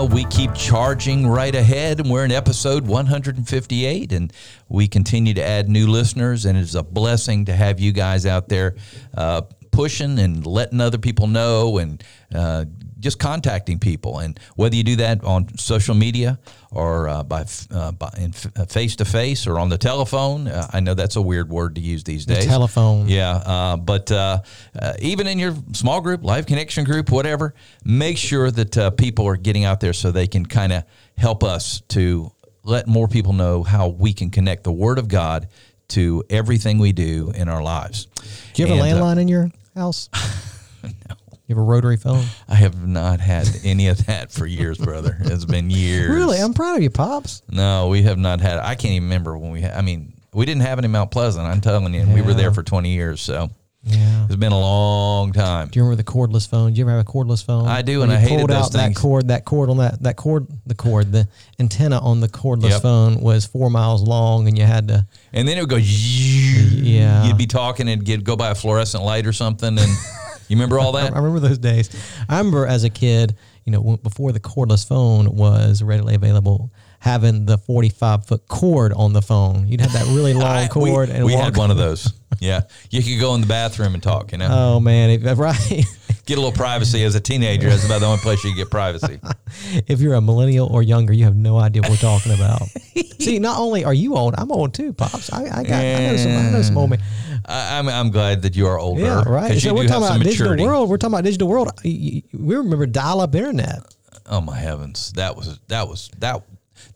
Well, we keep charging right ahead, and we're in episode 158, and we continue to add new listeners, and it's a blessing to have you guys out there uh, pushing and letting other people know and uh, just contacting people. And whether you do that on social media or uh, by, uh, by in face to face or on the telephone, uh, I know that's a weird word to use these days. The telephone. Yeah, uh, but uh, uh, even in your small group, live connection group, whatever, make sure that uh, people are getting out there so they can kind of help us to let more people know how we can connect the Word of God to everything we do in our lives. Do you have And, a landline in your house? no. You have a rotary phone? I have not had any of that for years, brother. It's been years. Really? I'm proud of you, Pops. No, we have not had. I can't even remember when we. had I mean, we didn't have it in Mount Pleasant. I'm telling you, and we were there for 20 years. So Yeah. it's been a long time. Do you remember the cordless phone? Do you ever have a cordless phone? I do, and I hated pulled those out that cord, that cord on that that cord, the cord, the antenna on the cordless Yep. phone was four miles long, and you had to. And then it would go. Yeah. Yeah. You'd be talking and get go by a fluorescent light or something, and you remember all that? I remember those days. I remember as a kid, you know, before the cordless phone was readily available, having the 45 foot cord on the phone. You'd have that really long I- cord, we, and we had one of those. Yeah, you could go in the bathroom and talk. You know, Oh man, if, right. get a little privacy as a teenager. That's about the only place you get privacy. if you're a millennial or younger, you have no idea what we're talking about. See, not only are you old, I'm old too, pops. I, I got, I know some, I know some old men. I, I'm I'm glad that you are older. Yeah, right. So you we're talking have about digital maturity. world. We're talking about digital world. We remember dial-up internet. Oh my heavens, that was that was that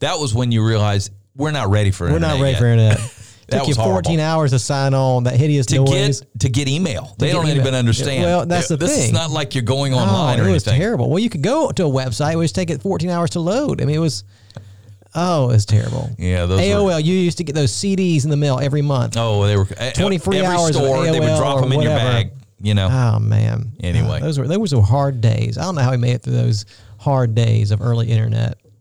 that was when you realized we're not ready for internet. We're not ready yet. for internet. That Took you was horrible. 14 hours to sign on. That hideous to noise. get to get email. They get don't email. even understand. Well, that's the thing. this is not like you're going Oh, online or it was anything. terrible. Well, you could go to a website. It would take it 14 hours to load. I mean, it was. Oh, it was terrible. Yeah, those were- AOL. You used to get those CDs in the mail every month. Oh, they were 23 every hours store. They would drop them in your bag. You know. Oh man. Anyway. Uh, those were those were hard days. I don't know how he made it through those hard days of early internet.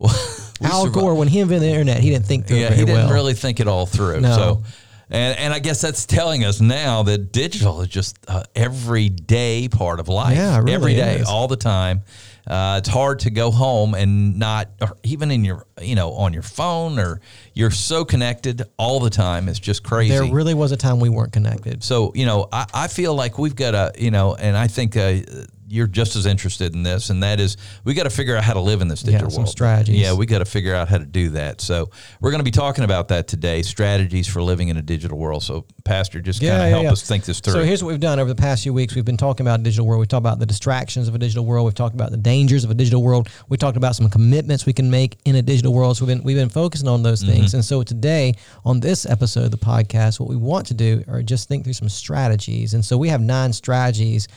we Al survived- Gore, when he invented the internet, he didn't think through Yeah, he didn't well. really think it all through. No. So, and and I guess that's telling us now that digital is just a everyday part of life. Yeah, really every day, is. all the time. Uh, it's hard to go home and not, or even in your, you know, on your phone, or you're so connected all the time. It's just crazy. There really was a time we weren't connected. So, you know, I, I feel like we've got to, you know, and I think uh, you're just as interested in this, and that is we got to figure out how to live in this digital some world. strategies. Yeah, we got to figure out how to do that. So, we're going to be talking about that today strategies for living in a digital world. So, Pastor, just kind of help us think this through. So here's what we've done over the past few weeks. We've been talking about digital world. We've talked about the distractions of a digital world. We've talked about the dangers of a digital world. We talked about some commitments we can make in a digital world. So we've been we've been focusing on those things. Mm-hmm. And so today on this episode of the podcast, what we want to do are just think through some strategies. And so we have nine strategies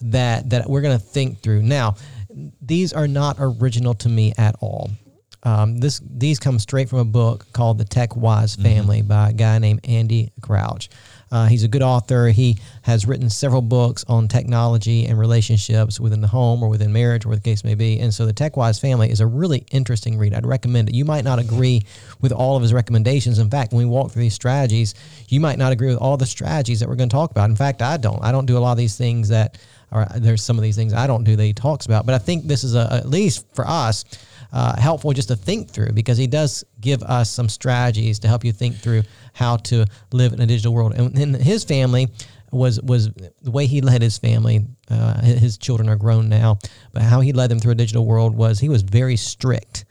that that we're going to think through. Now, these are not original to me at all. Um, this these come straight from a book called The Tech Wise Family by a guy named Andy Crouch. Uh, he's a good author. He has written several books on technology and relationships within the home or within marriage, or the case may be. And so, The Tech Wise Family is a really interesting read. I'd recommend it. You might not agree with all of his recommendations. In fact, when we walk through these strategies, you might not agree with all the strategies that we're going to talk about. In fact, I don't. I don't do a lot of these things that are. There's some of these things I don't do that he talks about. But I think this is a, at least for us uh, helpful just to think through because he does give us some strategies to help you think through how to live in a digital world. And, and his family was was the way he led his family. Uh, his children are grown now, but how he led them through a digital world was he was very strict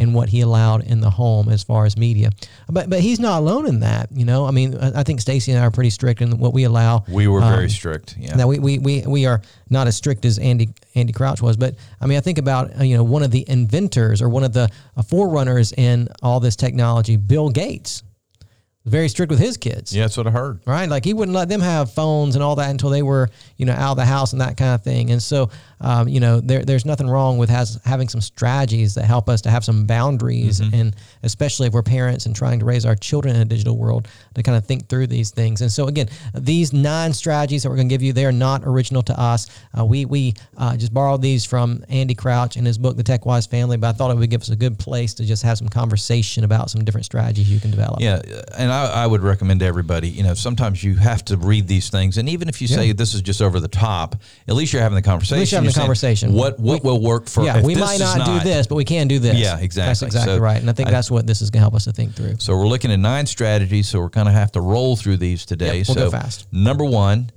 in what he allowed in the home as far as media. But but he's not alone in that. You know, I mean, I I think Stacy and I are pretty strict in what we allow. we were very um, strict. Yeah. now we, we, we, we are not as strict as Andy Andy Crouch was, but I mean I think about uh, you know one of the inventors or one of the uh, forerunners in all this technology, Bill Gates. Very strict with his kids. Yeah, that's what I heard. Right, like he wouldn't let them have phones and all that until they were, you know, out of the house and that kind of thing. And so, um, you know, there, there's nothing wrong with has, having some strategies that help us to have some boundaries, and especially if we're parents and trying to raise our children in a digital world, to kind of think through these things. And so, again, these nine strategies that we're going to give you, they're not original to us. Uh, we we uh, just borrowed these from Andy Crouch in his book, The Tech Wise Family. But I thought it would give us a good place to just have some conversation about some different strategies you can develop. Yeah, and I, I would recommend to everybody. You know, sometimes you have to read these things, and even if you say this is just over the top, at least you're having the conversation. you're having the conversation. What what will work for? Yeah, we might is not, do this, but we can do this. Yeah, exactly. That's exactly So right. And I think I- that's what this is going to help us to think through. So we're looking at nine strategies. So we're going to have to roll through these today. Yep, we'll so go fast. number one,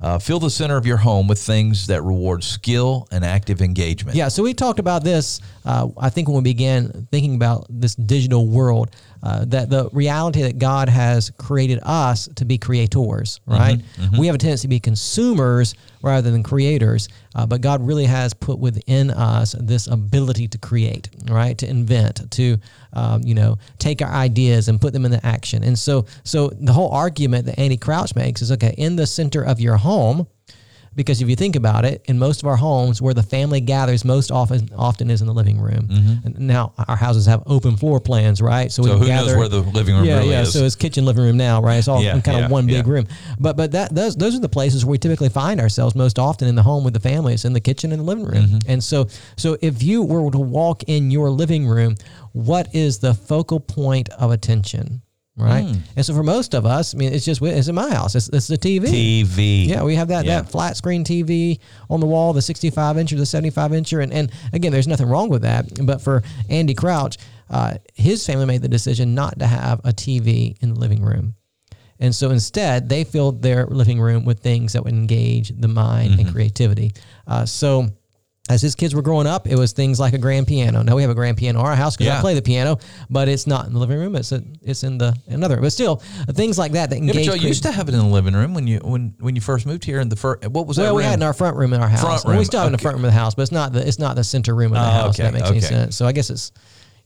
uh, fill the center of your home with things that reward skill and active engagement. Yeah, so we talked about this. Uh, I think when we began thinking about this digital world, uh, that the reality that God has created us to be creators, right? We have a tendency to be consumers rather than creators, uh, but God really has put within us this ability to create, right? To invent, to um, you know, take our ideas and put them into action. And so, so the whole argument that Andy Crouch makes is okay in the center of your home. Because if you think about it, in most of our homes, where the family gathers most often often is in the living room. And now our houses have open floor plans, right? Mm-hmm. So, So who knows where the living room yeah, really yeah. is? So it's kitchen, living room now, right? It's all Yeah, in kind yeah, of one big yeah. room. But but that those those are the places where we typically find ourselves most often in the home with the families in the kitchen and the living room. Mm-hmm. And so so if you were to walk in your living room, what is the focal point of attention? Right. Hmm. And so for most of us, I mean, it's just it's in my house. It's, it's the TV. TV. Yeah, we have that, Yeah. that flat screen TV on the wall, the 65 incher, the 75 incher. And, and again, there's nothing wrong with that. But for Andy Crouch, uh, his family made the decision not to have a TV in the living room. And so instead, they filled their living room with things that would engage the mind Mm-hmm. and creativity. Uh, so as his kids were growing up, it was things like a grand piano. Now we have a grand piano in our house because I play the piano, but it's not in the living room. It's a, it's in the another. But still, things like that that Yeah, engage. but you used to have it in the living room when you when when you first moved here in the first. What was that? Well, we room? had in our front room in our house. Front And we still have in the front room of the house, but it's not the it's not the center room of the Oh, house. okay, If that makes any sense. So I guess it's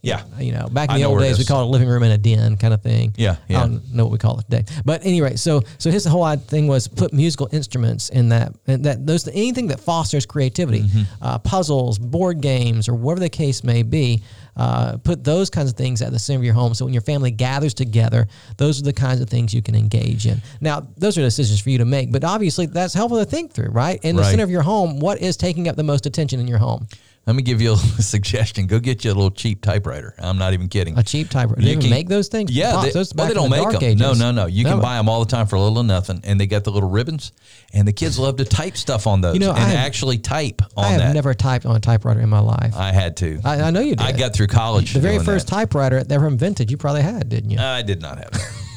Yeah. you know back in the old days we called it a living room and a den kind of thing. Yeah, yeah. I don't know what we call it today. But anyway, so so his whole odd thing was put musical instruments in that and that those anything that fosters creativity, Mm-hmm. uh, puzzles, board games, or whatever the case may be. Uh, put those kinds of things at the center of your home. So when your family gathers together, those are the kinds of things you can engage in. Now, those are decisions for you to make, but obviously that's helpful to think through, right? In the Right. center of your home, what is taking up the most attention in your home? Let me give you a suggestion. Go get you a little cheap typewriter. I'm not even kidding. A cheap typewriter. They You even can- make those things. Yeah, Pops, they, those well, they don't the make them. No, ages. no, no. You can buy them all the time for a little or nothing, and they got the little ribbons, and the kids love to type stuff on those You know, and I have- actually type on I have that. never typed on a typewriter in my life. I had to. I, I know you did. I got through college. the very first that. typewriter that ever invented. You probably had, didn't you? I did not have that.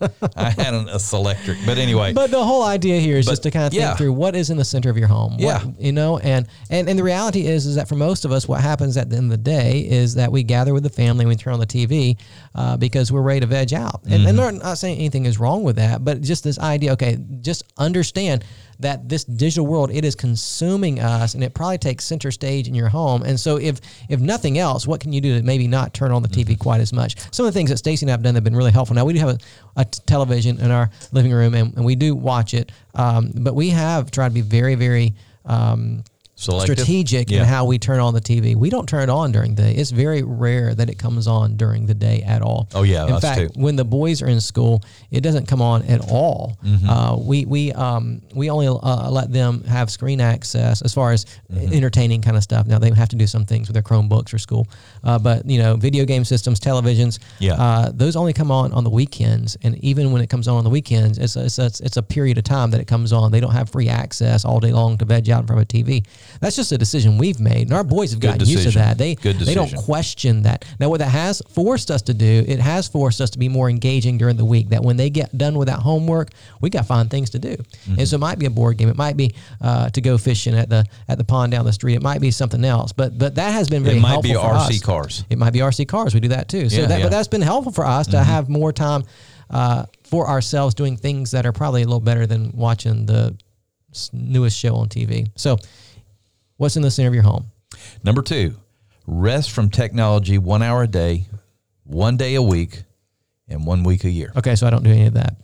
I had an, a Selectric, but anyway. But the whole idea here is But, just to kind of think yeah. through what is in the center of your home. What- Yeah. you know, and, and and the reality is is that for most of us, what happens at the end of the day is that we gather with the family, and we turn on the TV uh, because we're ready to veg out. And, Mm-hmm. and I'm not saying anything is wrong with that, but just this idea. Okay, just understand that this digital world it is consuming us, and it probably takes center stage in your home. And so, if if nothing else, what can you do to maybe not turn on the TV Mm-hmm. quite as much? Some of the things that Stacy and I have done have been really helpful. Now we do have a, television in our living room, and, and we do watch it, um, but we have tried to be very, very. Um, Selective? strategic Yeah. in how we turn on the TV. We don't turn it on during the day. It's very rare that it comes on during the day at all. Oh, yeah, In fact, too. when the boys are in school, it doesn't come on at all. Mm-hmm. Uh, we we um, we only uh, let them have screen access as far as Mm-hmm. entertaining kind of stuff. Now they have to do some things with their Chromebooks for school, uh, but you know, video game systems, televisions, Yeah. uh, those only come on on the weekends. And even when it comes on on the weekends, it's a, it's a, it's a period of time that it comes on. They don't have free access all day long to veg out in front of a TV. That's just a decision we've made, and our boys have gotten used to that. They Good they don't question that. Now, what that has forced us to do, it has forced us to be more engaging during the week. That when they get done with that homework, we got to find things to do. Mm-hmm. And so it might be a board game. It might be uh, to go fishing at the at the pond down the street. It might be something else. But but that has been very helpful. it might helpful be RC us. cars. It might be RC cars. We do that too. So Yeah, that, yeah. Mm-hmm. but that's been helpful for us to have more time uh, for ourselves doing things that are probably a little better than watching the newest show on TV. So, what's in the center of your home? Number two, rest from technology one hour a day, one day a week, and one week a year. Okay, so I don't do any of that.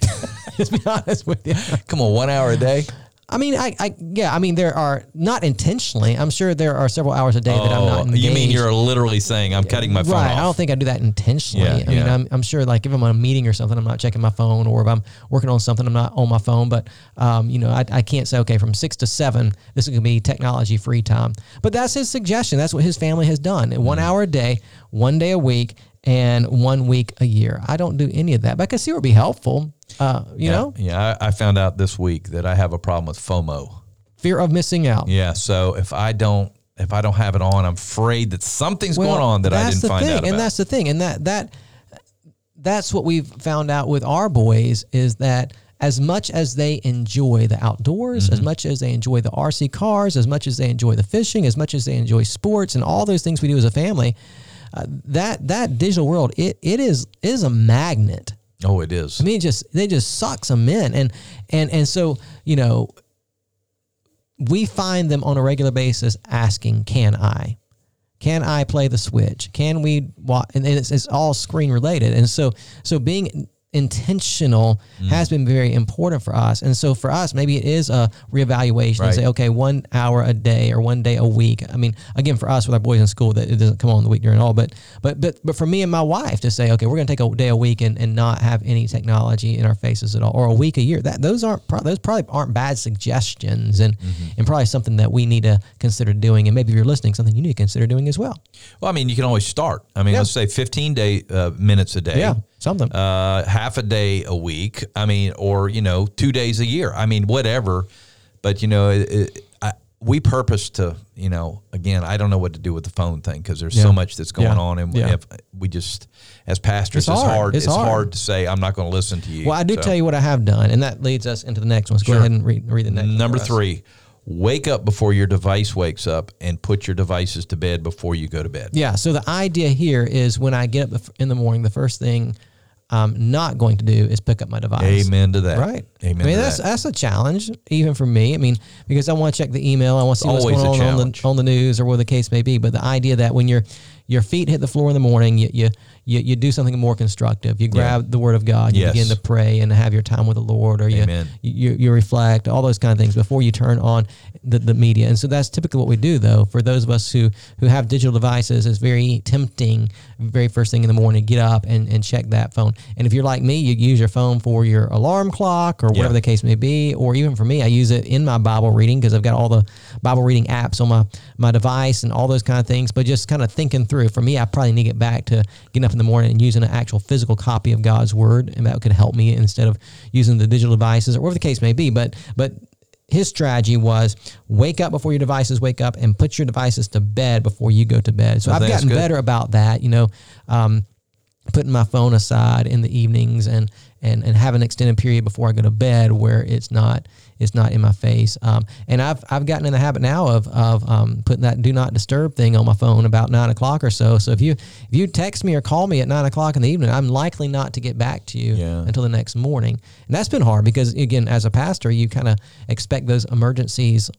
Just be honest with you. Come on, one hour a day. I mean, I, I, yeah, I mean, there are not intentionally. I'm sure there are several hours a day that I'm not engaged. Oh, you mean you're literally saying I'm cutting my phone right? off? I don't think I do that intentionally. Yeah, I mean. I'm, I'm sure like if I'm on a meeting or something, I'm not checking my phone, or if I'm working on something, I'm not on my phone. But um, you know, I, I can't say okay from six to seven, this is gonna be technology free time. But that's his suggestion. That's what his family has done. One Mm-hmm. hour a day, one day a week, and one week a year. I don't do any of that, but I can see it would be helpful. Uh, you yeah, know, yeah. I, I found out this week that I have a problem with FOMO. fear of missing out. Yeah, so if I don't if I don't have it on, I'm afraid that something's going on that I didn't find thing, out about. and that's the thing, and that that that's what we've found out with our boys is that as much as they enjoy the outdoors, Mm-hmm. as much as they enjoy the RC cars, as much as they enjoy the fishing, as much as they enjoy sports and all those things we do as a family, uh, that that digital world it it is is a magnet. oh, it is. I mean, it just they just sucks them in, and and and so you know, we find them on a regular basis asking, "Can I? Can I play the Switch? Can we?" Wa-? And it's, it's all screen related, and so so being intentional Mm. has been very important for us. And so for us, maybe it is a reevaluation and say, okay, one hour a day or one day a week. I mean, again, for us with our boys in school, that it doesn't come on the week during all, but but but but for me and my wife to say, okay, we're going to take a day a week and, and not have any technology in our faces at all, or a week a year. That those aren't pro- those probably aren't bad suggestions, and and probably something that we need to consider doing. And maybe if you're listening, something you need to consider doing as well. Well, I mean, you can always start. I mean, Yeah. let's say 15 day uh, minutes a day. Yeah, something. Uh, half a day a week. I mean, or you know, two days a year. I mean, whatever. But you know, it, it, I, we purpose to. You know, again, I don't know what to do with the phone thing because there's Yeah. so much that's going Yeah. on, and Yeah. we just as pastors, It's it's, hard. hard. It's It's, hard. hard. to say I'm not going to listen to you. Well, I do So, tell you what I have done, and that leads us into the next one. So go ahead and read, read the next Number three, wake up before your device wakes up, and put your devices to bed before you go to bed. Yeah. So the idea here is when I get up in the morning, the first thing I'm not going to do is pick up my device. Amen to that. Right. Amen. I mean, that's that. that's a challenge even for me. I mean, because I want to check the email, I want to see what's going on on the, on the news or where the case may be. But the idea that when your your feet hit the floor in the morning, you you you, you do something more constructive. You grab the Word of God, you Yes. begin to pray and have your time with the Lord, or you, you you reflect, all those kind of things before you turn on the, the media. And so that's typically what we do, though. For those of us who who have digital devices, it's very tempting. Very first thing in the morning, get up and, and check that phone. And if you're like me, you use your phone for your alarm clock or whatever Yeah. the case may be. Or even for me, I use it in my Bible reading because I've got all the Bible reading apps on my my device and all those kind of things. But just kind of thinking through. For me, I probably need to get back to getting up in the morning and using an actual physical copy of God's Word, and that could help me instead of using the digital devices or whatever the case may be. But but his strategy was wake up before your devices wake up and put your devices to bed before you go to bed. So I I've gotten good. better about that. You know, um, putting my phone aside in the evenings and and and have an extended period before I go to bed where it's not it's not in my face. Um, and I've I've gotten in the habit now of of um, putting that do not disturb thing on my phone about nine o'clock or so. So if you if you text me or call me at nine o'clock in the evening, I'm likely not to get back to you Yeah. until the next morning. And that's been hard because again, as a pastor, you kind of expect those emergencies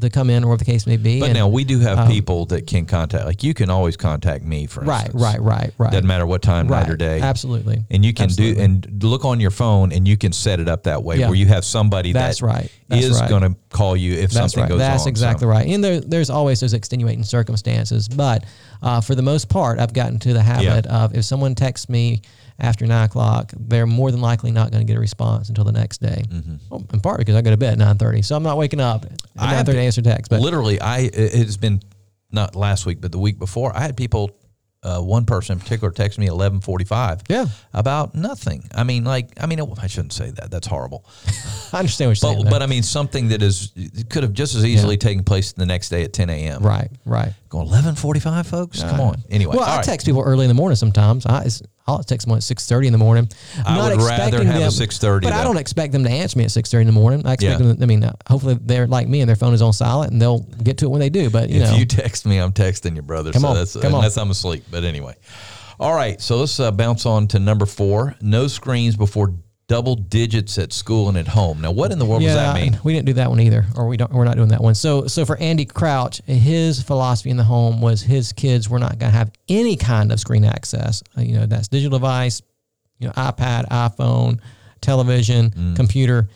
to come in or whatever the case may be. But and- now we do have people that can contact. Like you can always contact me, for right, right, right, right. Doesn't matter what time, right. night or day. Absolutely. And you can Absolutely. do and look on your phone, and you can set it up that way Yeah. where you have somebody That's that right. That's is right. going to call you if That's something right. goes That's on. exactly So- right. And there, there's always those extenuating circumstances, but uh, for the most part, I've gotten to the habit of if someone texts me after nine o'clock, they're more than likely not going to get a response until the next day. Well, in part because I go to bed at nine thirty, so I'm not waking up at Mm-hmm. I nine have thirty to answer text. But Literally, I it has been not last week, but the week before. I had people. Uh, one person in particular texted me eleven forty five. Yeah. about nothing. I mean, like, I mean, I shouldn't say that. That's horrible. I understand what you're saying. But, though. but I mean, something that is could have just as easily taken place the next day at ten a.m. right, right. Going eleven forty five, folks. Come on. Anyway, Well, I right. text people early in the morning sometimes. I, it's, I'll text them at six thirty in the morning. I would rather have a 6:30 but I don't expect them to answer me at six thirty in the morning. I expect Yeah. them. I mean, uh, hopefully they're like me and their phone is on silent and they'll get to it when they do. But you if know, you text me, I'm texting your brother. Come so on, that's come on. unless I'm asleep. But anyway, all right. So let's uh, bounce on to number four: no screens before double digits at school and at home. Now, what in the world does that mean? We didn't do that one either, or we don't. We're not doing that one. So, so for Andy Crouch, his philosophy in the home was his kids were not going to have any kind of screen access. Uh, you know, that's digital device, you know, iPad, iPhone, television, Mm. computer,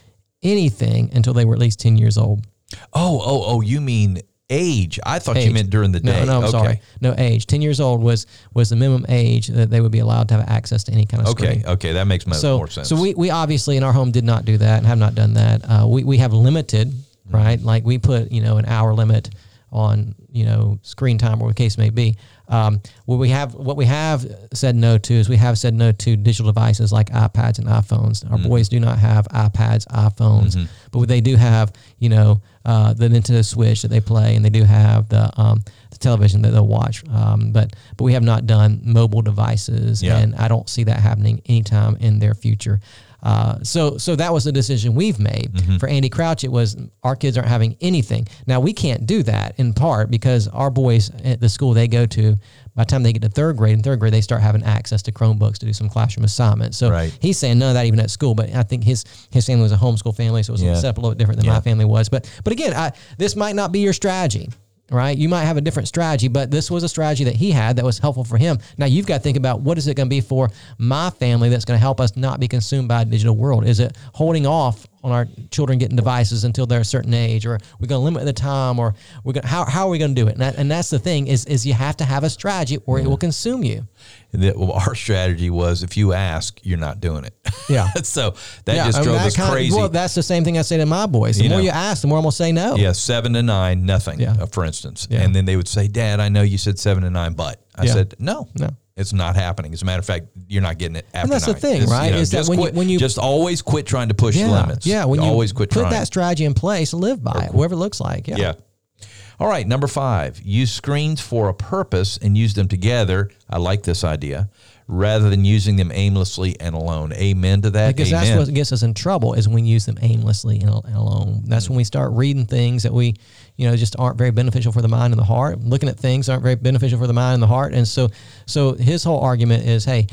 anything until they were at least 10 years old. Oh, oh, oh, you mean age. I thought you meant during the day. No, no, I'm okay. sorry. No age. 10 years old was was the minimum age that they would be allowed to have access to any kind of Okay, screen. okay, okay. that makes So, more sense. so we, we obviously in our home did not do that and have not done that. Uh, we, we have limited, Mm-hmm. right? Like we put, you know, an hour limit on, you know, screen time or the case may be. Um, what we have, what we have said no to is we have said no to digital devices like iPads and iPhones. Mm-hmm. Our boys do not have iPads, iPhones, but they do have, you know, uh, the Nintendo Switch that they play, and they do have the um, the television that they'll watch. Um, but but we have not done mobile devices, Yeah. and I don't see that happening anytime in their future. Uh, so so that was the decision we've made Mm-hmm. for Andy Crouch. It was our kids aren't having anything. Now we can't do that in part because our boys at the school they go to, by the time they get to third grade, in third grade they start having access to Chromebooks to do some classroom assignments. So Right. he's saying none of that even at school. But I think his his family was a homeschool family, so it was Yeah. set up a little bit different than Yeah. my family was. But but again, I, this might not be your strategy. Right, you might have a different strategy, but this was a strategy that he had that was helpful for him. Now you've got to think about what is it going to be for my family that's going to help us not be consumed by a digital world. Is it holding off on our children getting devices until they're a certain age, or we're going to limit the time, or we're going how how are we going to do it? And, that, and that's the thing is is you have to have a strategy, or it will consume you. And that- our strategy was if you ask, you're not doing it. Yeah. so that Yeah, just I mean, drove us crazy. well, that's the same thing I say to my boys. The You more know. you ask, the more I'm going to say no. yeah, seven to nine, nothing. Yeah. uh, for instance, Yeah. and then they would say, "Dad, I know you said seven to nine, but I Yeah. said no, No. It's not happening. As a matter of fact, you're not getting it after that's the thing, It's, right, know, is that when you- when you- just always quit trying to push yeah, limits. yeah. When you always quit trying to put trying. that strategy in place, live by it, whatever it looks like. Yeah. Yeah. All right, number five, use screens for a purpose and use them together. I like this idea rather than using them aimlessly and alone. Amen to that. Because Amen. that's what gets us in trouble is when we use them aimlessly and, and alone. That's when we start reading things that we, you know, just aren't very beneficial for the mind and the heart. Looking at things aren't very beneficial for the mind and the heart. And so, so his whole argument is, hey,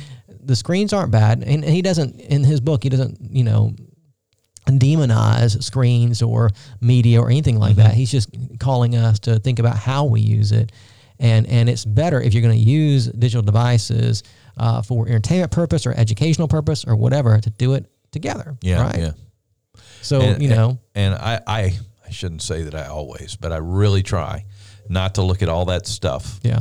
the screens aren't bad, and he doesn't in his book he doesn't, you know, demonize screens or media or anything like that. He's just calling us to think about how we use it, and and it's better if you're going to use digital devices uh, for entertainment purpose or educational purpose or whatever to do it together. yeah, right. yeah. So And- you know, and I, I, I shouldn't say that I always, but I really try not to look at all that stuff yeah.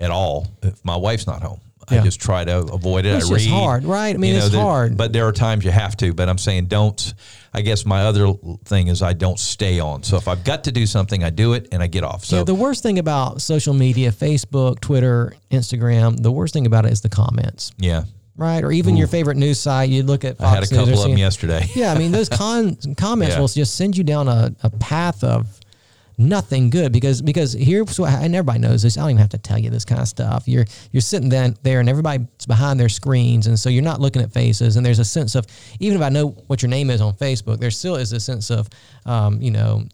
at all if my wife's not home. Yeah. I just try to avoid it. It's I read. just hard, right? I mean, it's there- hard. But there are times you have to. But I'm saying don't. I guess my other thing is I don't stay on. So if I've got to do something, I do it and I get off. So yeah, the worst thing about social media, Facebook, Twitter, Instagram, the worst thing about it is the comments, yeah, right? Or even your favorite news site. You look at Fox I had a couple of them yesterday. Yeah, I mean those con- comments Yeah. will just send you down a, a path of nothing good because because here's what and everybody knows this. I don't even have to tell you this kind of stuff. You're you're sitting then there and everybody's behind their screens and so you're not looking at faces and there's a sense of even if I know what your name is on Facebook, there still is a sense of um, you know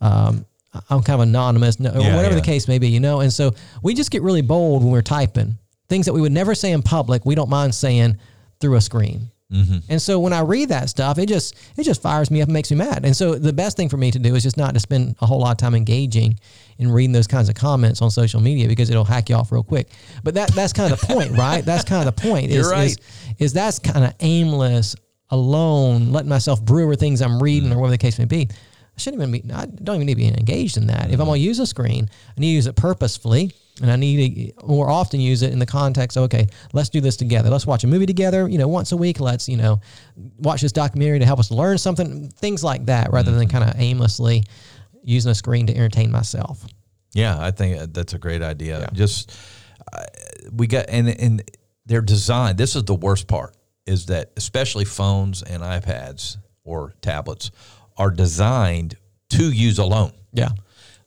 um, I'm kind of anonymous, no, or Yeah, whatever yeah. the case may be, you know. And so we just get really bold when we're typing things that we would never say in public. We don't mind saying through a screen. Mm-hmm. And so when I read that stuff, it just it just fires me up and makes me mad. And so the best thing for me to do is just not to spend a whole lot of time engaging in reading those kinds of comments on social media because it'll hack you off real quick. But that that's kind of the point, right? That's kind of the point. Is, You're right. Is, is that's kind of aimless, alone, letting myself brew over things I'm reading or whatever the case may be. I shouldn't even be. I don't even need to be engaged in that. If I'm going to use a screen, I need to use it purposefully, and I need to more often use it in the context. Of, okay, let's do this together. Let's watch a movie together. You know, once a week. Let's you know, watch this documentary to help us learn something. Things like that, rather than kind of aimlessly using a screen to entertain myself. Yeah, I think that's a great idea. Just uh, we got and and they're designed. This is the worst part is that especially phones and iPads or tablets are designed to use alone. Yeah,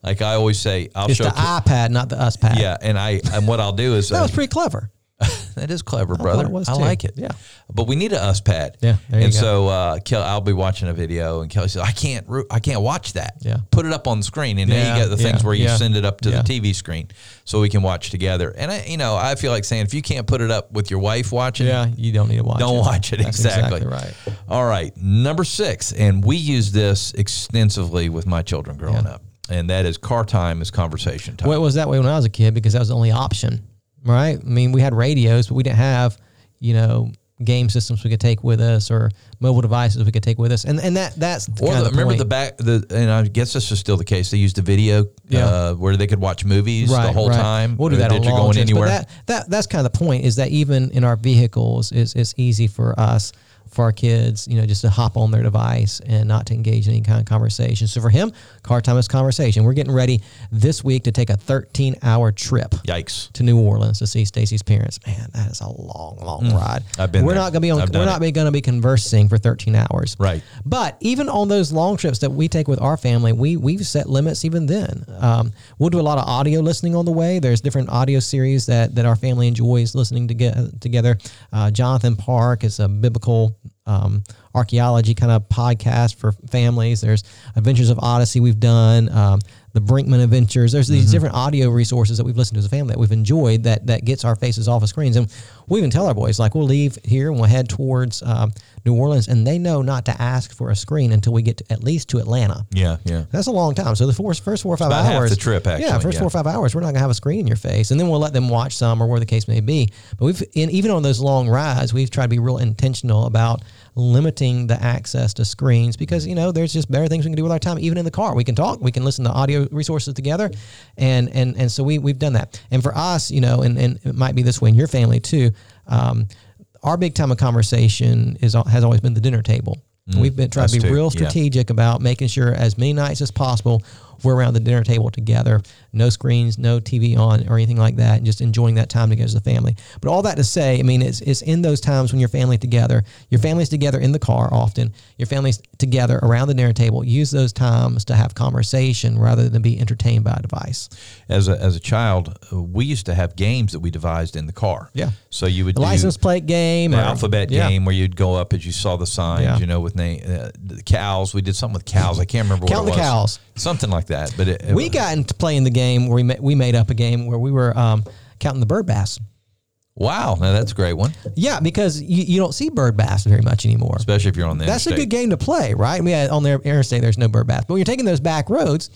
Like I always say, I'll it's show. the ki- iPad, not the us pad. yeah, and I and what I'll do is that uh, was pretty clever. that is clever, brother. it was I like it. Yeah. but we need a us pad. Yeah, and so uh, Kel, I'll be watching a video, and Kelly says, "I can't, I can't watch that. Yeah. put it up on the screen." And Yeah, then you got the things yeah, where you yeah, send it up to the TV screen so we can watch together. And I, you know, I feel like saying if you can't put it up with your wife watching, Yeah, you don't need to watch. don't it. watch it. That's exactly. right. All right, number six, and we use this extensively with my children growing up, and that is car time is conversation time. Well, it was that way when I was a kid because that was the only option, right? I mean, we had radios, but we didn't have, you know, game systems we could take with us or mobile devices we could take with us, and and that that's Or kind the, the remember point. the back the and I guess this is still the case. They used the video Yeah. uh, where they could watch movies the whole time. We'll do that on you're going anywhere. But that, that that's kind of the point is that even in our vehicles, is it's easy for us, for our kids, you know, just to hop on their device and not to engage in any kind of conversation. So for him, car time is conversation. We're getting ready this week to take a 13 hour trip Yikes! to New Orleans to see Stacy's parents. Man, that is a long, long ride. Mm. I've been We're there. not going to be on. We're not it. to be conversing for 13 hours. Right. But even on those long trips that we take with our family, we we've set limits even then. Um, we'll do a lot of audio listening on the way. There's different audio series that that our family enjoys listening to get together. Uh, Jonathan Park is a biblical um, archaeology kind of podcast for families. There's Adventures of Odyssey we've done. Um, the Brinkman Adventures. There's these different audio resources that we've listened to as a family that we've enjoyed that that gets our faces off of screens. And we even tell our boys like we'll leave here and we'll head towards um, New Orleans, and they know not to ask for a screen until we get to, at least to Atlanta. Yeah, yeah. That's a long time. So the first, first four or five about half hours, the trip, actually. yeah, first yeah. four or five hours, we're not gonna have a screen in your face, and then we'll let them watch some or where the case may be. But we've, in, even on those long rides, we've tried to be real intentional about limiting the access to screens because you know there's just better things we can do with our time, even in the car. We can talk, we can listen to audio resources together, and and and so we we've done that. And for us, you know, and and it might be this way in your family too. Um, our big time of conversation is has always been the dinner table. We've been trying to Mm, be too, real yeah. strategic about making sure as many nights as possible we're around the dinner table together, no screens, no TV on or anything like that, and just enjoying that time together as a family. But all that to say, I mean, it's, it's in those times when your family together, your family's together in the car often, your family's together around the dinner table. Use those times to have conversation rather than be entertained by a device. As a as a child, uh, we used to have games that we devised in the car. Yeah. So you would license plate game, or- alphabet yeah. game where you'd go up as you saw the signs. Yeah. You know, with name uh, the cows. We did something with cows. I can't remember Count what it the cows. Something like that. But it, it We got into playing the game where we ma- we made up a game where we were um, counting the bird bass. wow. Now that's a great one, Yeah, because you, you don't see bird bass very much anymore. especially if you're on the That's a good game to play, right? We had on the interstate, there's no bird bass, but when you're taking those back roads,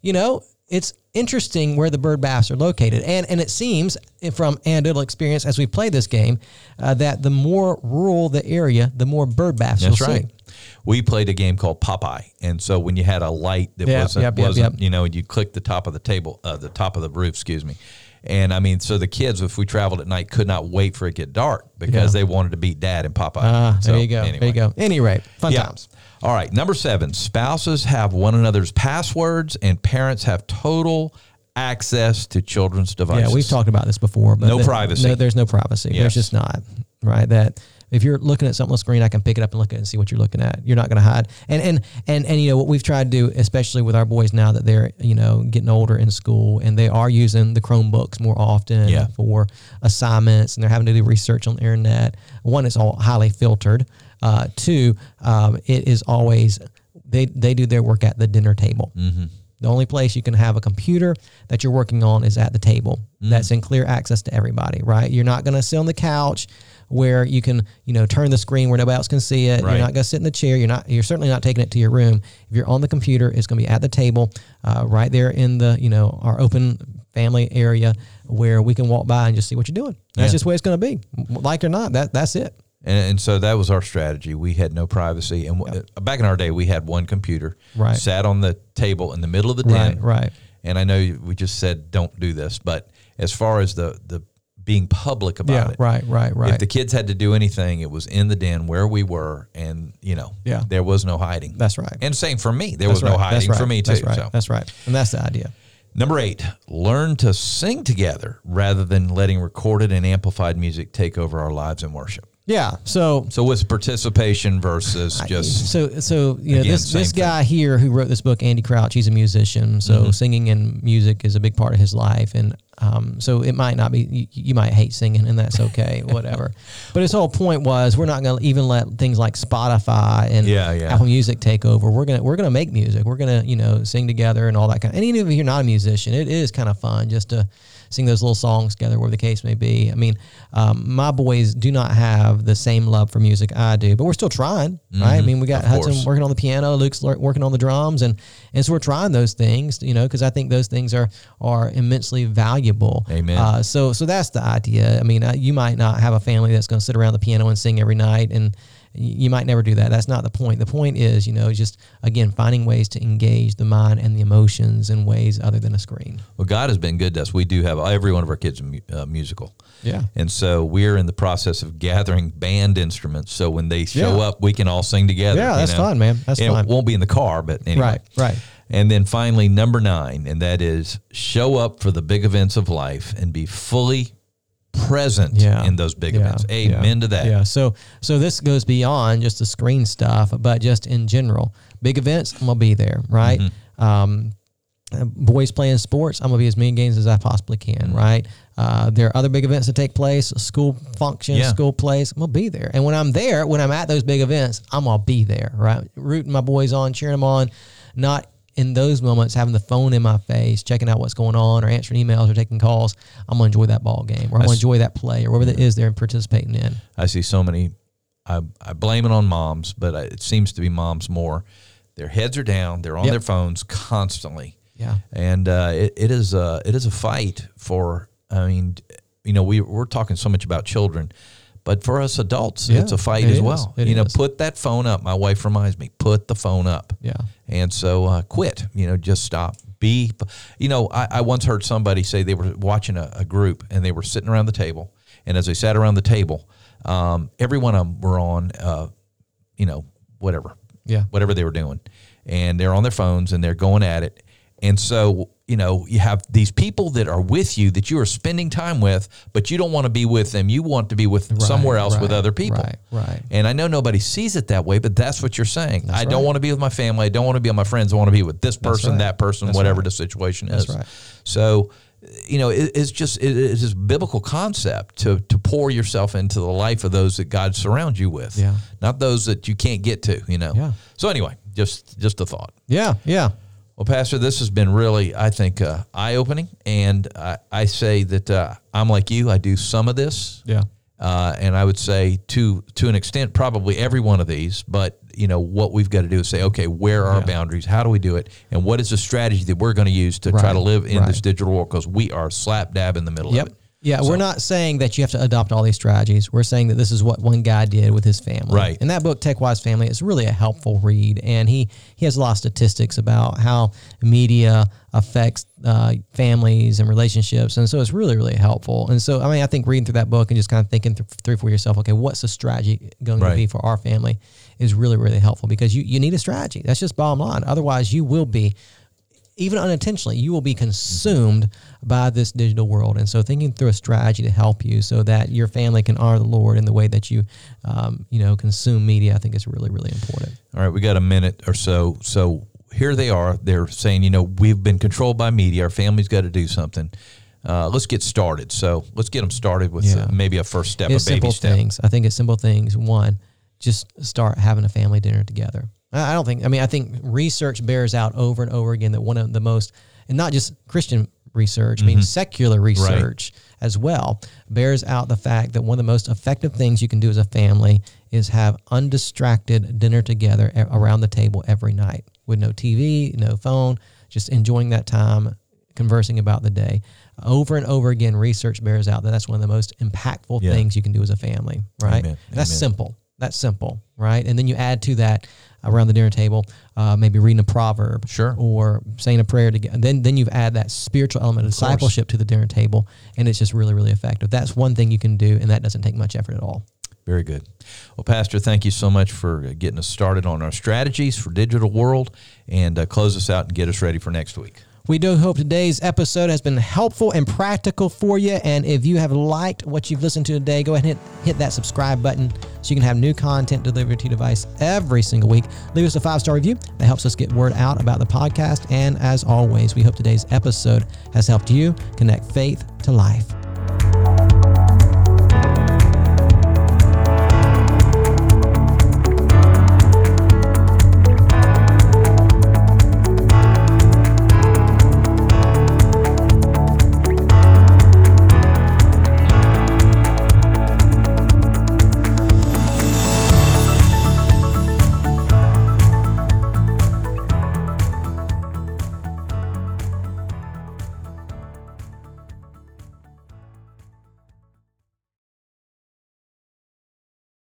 you know, it's interesting where the bird bass are located, and and it seems from anecdotal experience as we play this game uh, that the more rural the area, the more bird bass That's you'll right. see. We played a game called Popeye, and so when you had a light that Yep, wasn't, yep, wasn't yep. you know, you click the top of the table, uh, the top of the roof, excuse me. And I mean, so the kids, if we traveled at night, could not wait for it to get dark because Yeah. they wanted to beat Dad and Popeye. Ah, So, there you go. There you go. Any rate, fun Yeah. times. All right. Number seven, spouses have one another's passwords and parents have total access to children's devices. Yeah, we've talked about this before. But No the- privacy. No, there's no privacy. Yes. There's just not. Right. That if you're looking at something on the screen, I can pick it up and look at it and see what you're looking at. You're not going to hide. And and and and you know what we've tried to do, especially with our boys now that they're you know getting older in school and they are using the Chromebooks more often Yeah. for assignments and they're having to do research on the internet. One, it's all highly filtered. Uh, two, um, it is always they they do their work at the dinner table. Mm-hmm. The only place you can have a computer that you're working on is at the table. That's in clear access to everybody, right? You're not going to sit on the couch where you can, you know, turn the screen where nobody else can see it. Right. You're not going to sit in the chair. You're not. You're certainly not taking it to your room. If you're on the computer, it's going to be at the table, uh, right there in the, you know, our open family area where we can walk by and just see what you're doing. That's Yeah. just the way it's going to be, like or not. That that's it. And, and so that was our strategy. We had no privacy. And w- uh back in our day, we had one computer, Right. sat on the table in the middle of the den. Right, right. And I know we just said don't do this, but as far as the the being public about Yeah, it, right, right, right. If the kids had to do anything, it was in the den where we were, and you know, Yeah. there was no hiding. That's right. And same for me, there That's was no right. That's hiding for me too. That's right. So That's right. And that's the idea. number eight, learn to sing together rather than letting recorded and amplified music take over our lives in worship. Yeah. So So what's participation versus just so so you know Again, this this same thing. guy here who wrote this book, Andy Crouch, he's a musician. So Mm-hmm. singing and music is a big part of his life, and um, so it might not be you, you might hate singing, and that's okay, whatever. But his whole point was we're not going to even let things like Spotify and Yeah, yeah. Apple Music take over. We're gonna we're gonna make music. We're gonna you know sing together and all that kind. Of, and even if you're not a musician, it is kind of fun just to sing those little songs together, whatever the case may be. I mean, um, my boys do not have the same love for music I do, but we're still trying, right? I mean, we got Mm-hmm. Of Hudson course. working on the piano, Luke's working on the drums, and and so we're trying those things, you know, because I think those things are are immensely valuable. Amen. Uh, so so that's the idea. I mean, uh, you might not have a family that's going to sit around the piano and sing every night, and you might never do that. That's not the point. The point is, you know, just again finding ways to engage the mind and the emotions in ways other than a screen. Well, God has been good to us. We do have every one of our kids uh, musical. Yeah. And so we're in the process of gathering band instruments. So when they show Yeah. up, we can all sing together. Yeah, that's know? fun, man. That's And fun. It won't be in the car, but anyway. Right, right. And then finally, number nine, and that is show up for the big events of life and be fully present yeah. in those big Yeah, events. Amen yeah, to that. Yeah. So so this goes beyond just the screen stuff, but just in general, big events, I'm gonna be there, right? Mm-hmm. Um, boys playing sports, I'm gonna be as many games as I possibly can, Mm-hmm. right? Uh, there are other big events that take place, school functions, Yeah. school plays. I'm gonna be there, and when I'm there, when I'm at those big events, I'm gonna be there, right? Rooting my boys on, cheering them on, not in those moments having the phone in my face, checking out what's going on, or answering emails or taking calls. I'm gonna enjoy that ball game, or I'm gonna enjoy that play, or whatever it is they're participating in. I see so many. I, I blame it on moms, but I, it seems to be moms more. Their heads are down. They're on Yep. their phones constantly. Yeah. and uh, it, it is a it is a fight for. I mean, you know, we we're talking so much about children, but for us adults, Yeah, it's a fight as is. well. It you know, is. put that phone up. My wife reminds me, put the phone up. Yeah. And so uh, quit. You know, just stop. Be. You know, I, I once heard somebody say they were watching a, a group and they were sitting around the table, and as they sat around the table, um, every one of them were on, uh, you know, whatever Yeah. whatever they were doing. And they're on their phones and they're going at it. And so, you know, you have these people that are with you that you are spending time with, but you don't want to be with them. You want to be with somewhere else with other people. right, right. And I know nobody sees it that way, but that's what you're saying. I don't right. want to be with my family. I don't want to be with my friends. I want to be with this person, right. that person, That's whatever right. the situation That's is. right. So, you know, it, it's just it is this biblical concept to to pour yourself into the life of those that God surrounds you with, Yeah. not those that you can't get to. You know. Yeah. So anyway, just just a thought. Yeah. Yeah. Well, Pastor, this has been really, I think, uh, eye opening, and I, I say that uh, I'm like you. I do some of this, Yeah. uh, and I would say to to an extent, probably every one of these. But you know what we've got to do is say, okay, where are our boundaries? How do we do it? And what is the strategy that we're going to use to try to live in right. this digital world? Because we are slap dab in the middle Yep. of it. Yeah, So- we're not saying that you have to adopt all these strategies. We're saying that this is what one guy did with his family. Right. And that book, TechWise Family, is really a helpful read. And he, he has a lot of statistics about how media affects uh, families and relationships. And so it's really, really helpful. And so, I mean, I think reading through that book and just kind of thinking th- through for yourself, okay, what's the strategy going Right. to be for our family is really, really helpful because you, you need a strategy. That's just bottom line. Otherwise, you will be even unintentionally, you will be consumed by this digital world. And so, thinking through a strategy to help you so that your family can honor the Lord in the way that you, um, you know, consume media, I think is really, really important. All right, we got a minute or so. So here they are. They're saying, you know, we've been controlled by media. Our family's got to do something. Uh, let's get started. So let's get them started with Yeah. uh, maybe a first step, it's a baby simple step. things. I think it's simple things. One, just start having a family dinner together. I don't think. I mean, I think research bears out over and over again that one of the most, and not just Christian research, I mean mm-hmm. secular research as well, bears out the fact that one of the most effective things you can do as a family is have undistracted dinner together around the table every night with no TV, no phone, just enjoying that time conversing about the day. Over and over again, research bears out that that's one of the most impactful Yeah. things you can do as a family, right? Amen. That's Amen. simple. That's simple, right? And then you add to that around the dinner table, uh, maybe reading a proverb, Sure. or saying a prayer together. Then then you've add that spiritual element of, discipleship to the dinner table, and it's just really really effective. That's one thing you can do, and that doesn't take much effort at all. Very good. Well, Pastor, thank you so much for getting us started on our strategies for digital world and uh, close us out and get us ready for next week. We do hope today's episode has been helpful and practical for you. And if you have liked what you've listened to today, go ahead and hit, hit that subscribe button so you can have new content delivered to your device every single week. Leave us a five star review. That helps us get word out about the podcast. And as always, we hope today's episode has helped you connect faith to life.